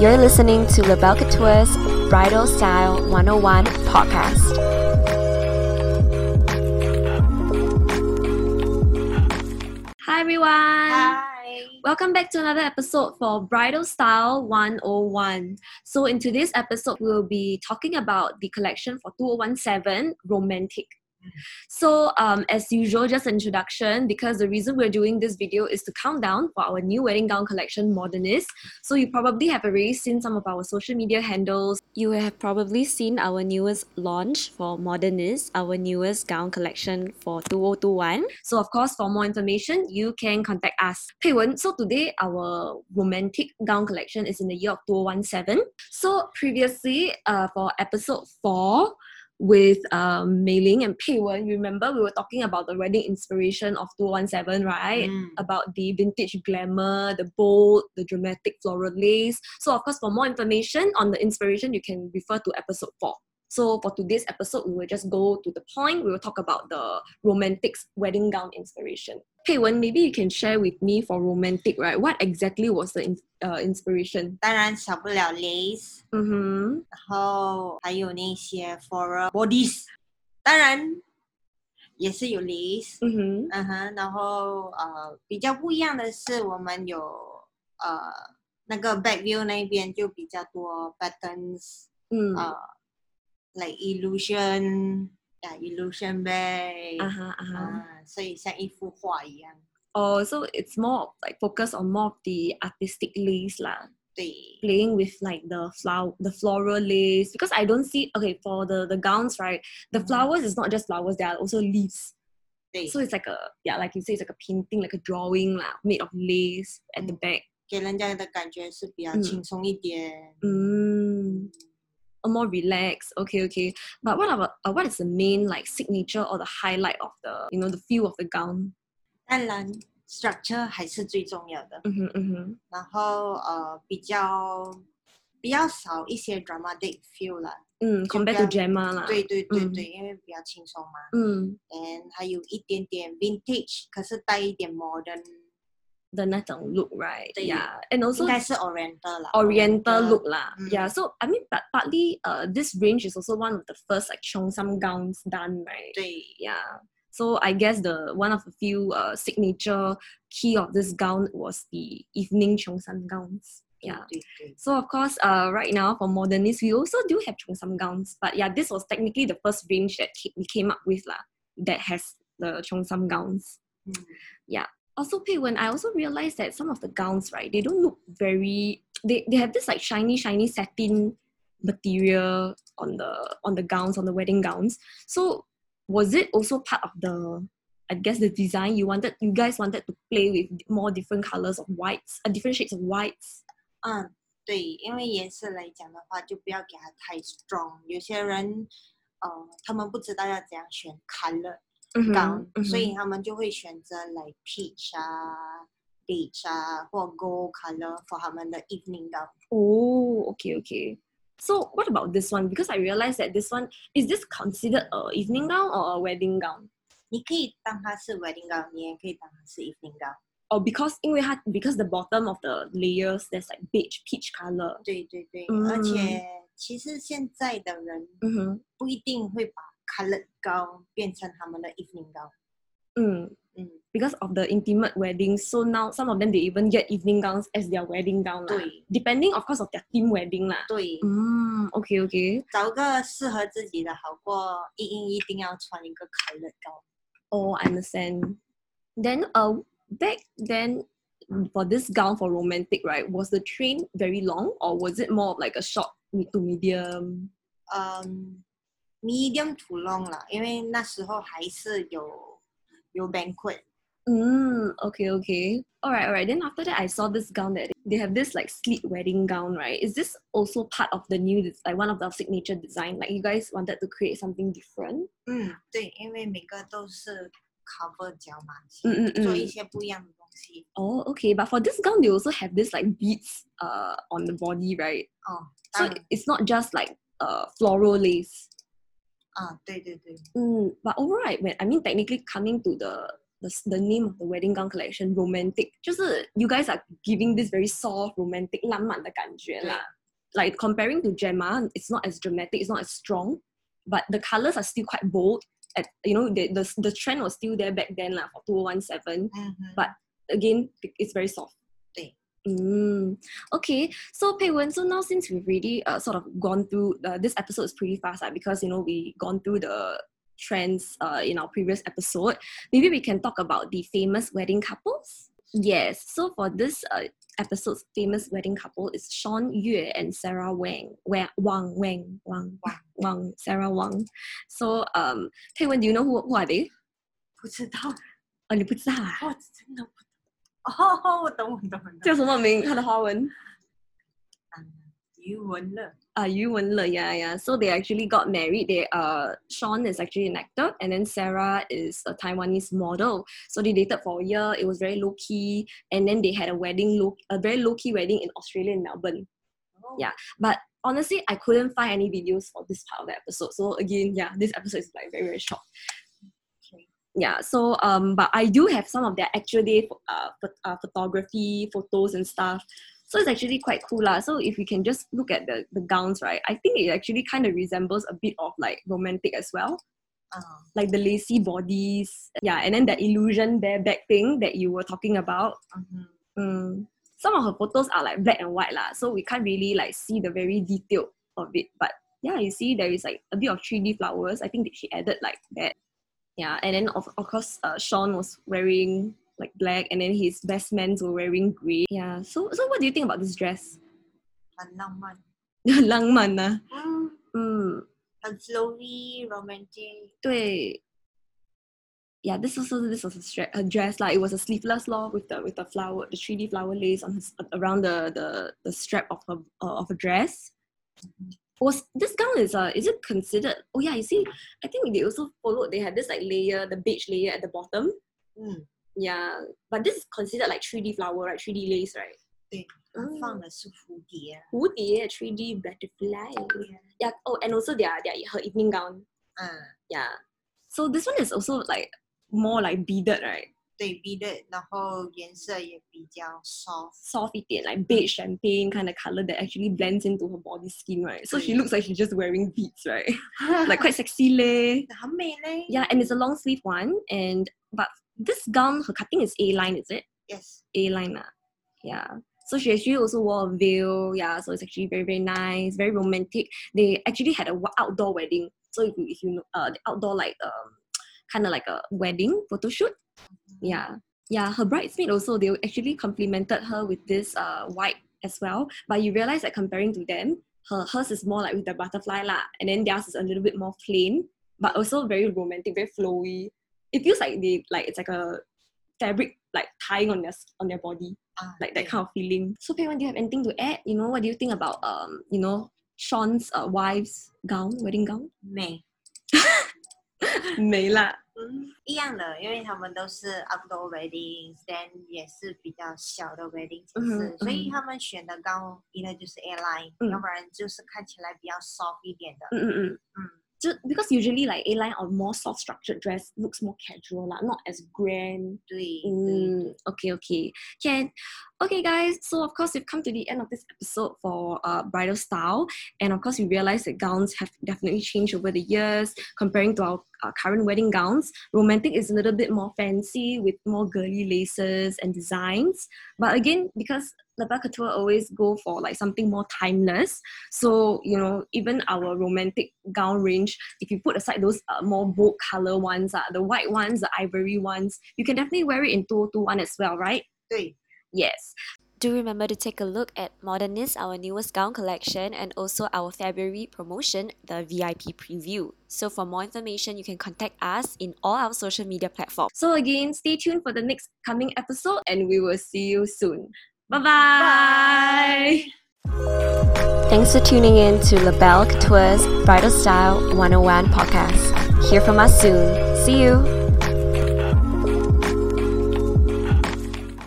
You're listening to LaBelle Couture's Bridal Style 101 podcast. Hi everyone. Hi. Welcome back to another episode for Bridal Style 101. So, in today's episode, we'll be talking about the collection for 2017 Romantic. So, um, as usual, just an introduction because the reason we're doing this video is to count down for our new wedding gown collection, Modernist. So, you probably have already seen some of our social media handles. You have probably seen our newest launch for Modernist, our newest gown collection for 2021. So, of course, for more information, you can contact us. Pei Wen, so today our romantic gown collection is in the year of 2017. So, previously, uh, for episode 4, with um, Mei Ling and Pei Wen, you remember we were talking about the wedding inspiration of 217, right? Mm. About the vintage glamour, the bold, the dramatic floral lace. So, of course, for more information on the inspiration, you can refer to episode 4. So for today's episode, we will just go to the point. We will talk about the romantic wedding gown inspiration. Pei, Wen, maybe you can share with me for romantic, right? What exactly was the uh, inspiration? 当然少不了 lace，嗯哼，然后还有那些 floral bodies，当然也是有 lace，嗯哼，嗯哼，然后呃比较不一样的是，我们有呃那个 back view 那边就比较多 buttons，嗯，呃。，like illusion，呀 illusion bag， uh-huh, uh-huh. 啊，所以像一幅画一样， Oh, so it's more of like focus on more of the artistic lace lah. 对， Playing with like the flower, the floral lace. Because I don't see okay for the the gowns, right? The Mhm. flowers is not just flowers; they are also leaves. 对， So it's like a yeah, like you say, it's like a painting, like a drawing lah, made of lace at the Mm. back. 给人家的感觉是比较嗯轻松一点。 Mm. A more relaxed. Okay, okay. But what about uh, what is the main like signature or the highlight of the you know the feel of the gown? 当然，structure 还是最重要的。 Mm-hmm, mm-hmm. 然后呃，比较比较少一些 dramatic feel 啦。 Mm, compared to 比较- Gemma lah. 对对对嗯对，因为比较轻松嘛。 Mm. and 还有一点点 vintage，可是带一点 modern， 的那种 look, right? 对 Yeah, and also 应该是 oriental 啦。 Oriental look lah. Mm. Yeah, so I mean, but partly, uh, this range is also one of the first like cheongsam gowns done, right? 对， Yeah. So I guess the one of the few uh, signature key of this gown was the evening cheongsam gowns. Yeah. 对对 So of course, uh, right now for modernist, we also do have cheongsam gowns, but yeah, this was technically the first range that ca- we came up with lah, that has the cheongsam gowns. 嗯 Also, Pei, when I also realized that some of the gowns, right, they don't look very. They, they have this like shiny, shiny satin material on the on the gowns on the wedding gowns. So was it also part of the I guess the design you wanted you guys wanted to play with more different colors of whites, uh, different shades of whites. 嗯，对，因为颜色来讲的话，就不要给它太 strong。有些人，呃，他们不知道要怎样选 color。 Mhm, 高，所 mhm. 以他们就会选择 like peach 啊、beige 啊或 gold color for 他们的 evening gown。 Oh, okay, okay. So what about this one? Because I realized that this one is this considered a evening gown or a wedding gown? 你可以当它是 wedding gown，你也可以当它是 evening gown。 or because 因为它 because the bottom of the layers there's like beige peach color. 对对对，嗯而且其实现在的人 Mm-hmm. 不一定会把 colored gown 变成他们的 evening gown。 Mm. 嗯， Because of the intimate weddings, so now some of them they even get evening gowns as their wedding gown. lah. 对 Depending of course of their theme wedding lah. 对， Mm, okay, okay. 找个适合自己的好过一定一定要穿一个 colored gown。 Oh, I understand. Then uh back then for this gown for romantic, right? Was the train very long or was it more of like a short mid to medium? 嗯 ，medium to long 啦，因为那时候还是有有 banquet。 Mm, okay, okay. All right, all right. Then after that, I saw this gown that they have this like sleek wedding gown, right? Is this also part of the new, des- like one of the signature design? Like you guys wanted to create something different? 嗯，对，因为每个都是 cover 脚嘛，嗯嗯做一嗯。些不一样的东西。 Oh, okay. But for this gown, they also have this like beads uh on the body, right? 哦， So 当然 it's not just like uh floral lace. 啊，对对对， Mm, but overall, right, when I mean technically coming to the the the name of the wedding gown collection romantic，就是 you guys are giving this very soft romantic 浪漫的感觉啦。Like comparing to Gemma, it's not as dramatic, it's not as strong, but the colors are still quite bold. At you know the the, the trend was still there back then lah for 2017. Mhm. But again, it's very soft. Mm, okay, so Pei Wen, so now since we've already uh, sort of gone through uh, this episode is pretty fast uh, because you know we gone through the trends uh, in our previous episode. Maybe we can talk about the famous wedding couples. Yes, so for this uh, episode's famous wedding couple is Shawn Yue and Sarah Wang. Wang Wang Wang Wang Wang Sarah Wang. So um, Pei Wen, do you know who who are they? 不知道。哦，你不知道啊？我真的不哦，我懂，我懂，我懂。叫什么名？他的华文？余文乐。啊，余文乐，yeah, yeah. So they actually got married. They, uh, Shawn is actually an actor, and then Sarah is a Taiwanese model. So they dated for a year. It was very low key, and then they had a wedding, low, a very low key wedding in Australia, in Melbourne. Oh. Yeah, but honestly, I couldn't find any videos for this part of the episode. So again, yeah, this episode is like very very short yeah so um but i do have some of their actual day uh, uh, photography photos and stuff so it's actually quite cool lah. so if you can just look at the the gowns right i think it actually kind of resembles a bit of like romantic as well uh-huh. like the lacy bodies yeah and then that illusion bareback thing that you were talking about Hmm. mm. some of her photos are like black and white lah so we can't really like see the very detail of it but yeah you see there is like a bit of 3d flowers i think that she added like that yeah and then of, of course uh, shawn was wearing like black and then his best men's were wearing grey yeah so so what do you think about this dress 很浪漫，很浪漫呢、啊。嗯嗯，很 ah. mm. mm. flowy romantic。对，Yeah, this was this was a dress like it was a sleeveless law with the with the flower the three D flower lace on his, around the the the strap of her uh, of a dress. Mm -hmm Was this gown is uh is it considered? Oh yeah, you see, I think they also followed. They had this like layer, the beige layer at the bottom. 嗯， Yeah, but this is considered like 3D flower, right? 3D lace, right? 对，它放的是蝴蝶。蝴蝶 3D butterfly. Yeah. Oh, and also their their her evening gown. 嗯， Yeah. So this one is also like more like beaded, right? 对，B 的，然后颜色也比较 soft。 Soft 一点, like beige champagne kind of color that actually blends into her body skin, right? So she Mm. looks like she's just wearing beads, right? like quite sexy leh. 很美嘞。 Yeah, and it's a long sleeve one. And but this gown, her cutting is A line, is it? Yes。 A line, ah. Yeah. So she actually also wore a veil. Yeah, so it's actually very very nice, very romantic. They actually had a wa- outdoor wedding. So if you if you know, uh, the outdoor like um, kind of like a wedding photo shoot. Yeah, yeah. Her bridesmaid also they actually complimented her with this uh, white as well. But you realize that comparing to them, her hers is more like with the butterfly lah, and then theirs is a little bit more plain, but also very romantic, very flowy. It feels like they like it's like a fabric like tying on their on their body, ah, like that yeah. kind of feeling. So, Pei, do you have anything to add? You know, what do you think about um, you know, Shawn's uh, wife's gown, wedding gown? May. 美啦。嗯，一样的，因为他们都是 outdoor weddings，then 也是比较小的 wedding 所以嗯他们选的高一呢就是 airline，、嗯要不然就是看起来比较 soft 一点的。嗯嗯嗯。嗯，just because usually like A line or more soft structured dress looks more casual lah, not as grand. 对，对 Mm, okay, okay. Guys, so of course we've come to the end of this episode for uh, bridal style. And of course we realize that gowns have definitely changed over the years comparing to our uh, current wedding gowns. Romantic is a little bit more fancy with more girly laces and designs. But again, because LaBelle Couture always go for like something more timeless. So, you know, even our romantic gown range, if you put aside those uh, more bold color ones, uh, the white ones, the ivory ones, you can definitely wear it in 2021 as well, right? 对，Yes. Do remember to take a look at Modernist, our newest gown collection, and also our February promotion, the VIP preview. So, for more information, you can contact us in all our social media platforms. So again, stay tuned for the next coming episode and we will see you soon. Bye-bye. Bye. Thanks for tuning in to LaBelle Couture's Bridal Style 101 podcast. Hear from us soon. See you.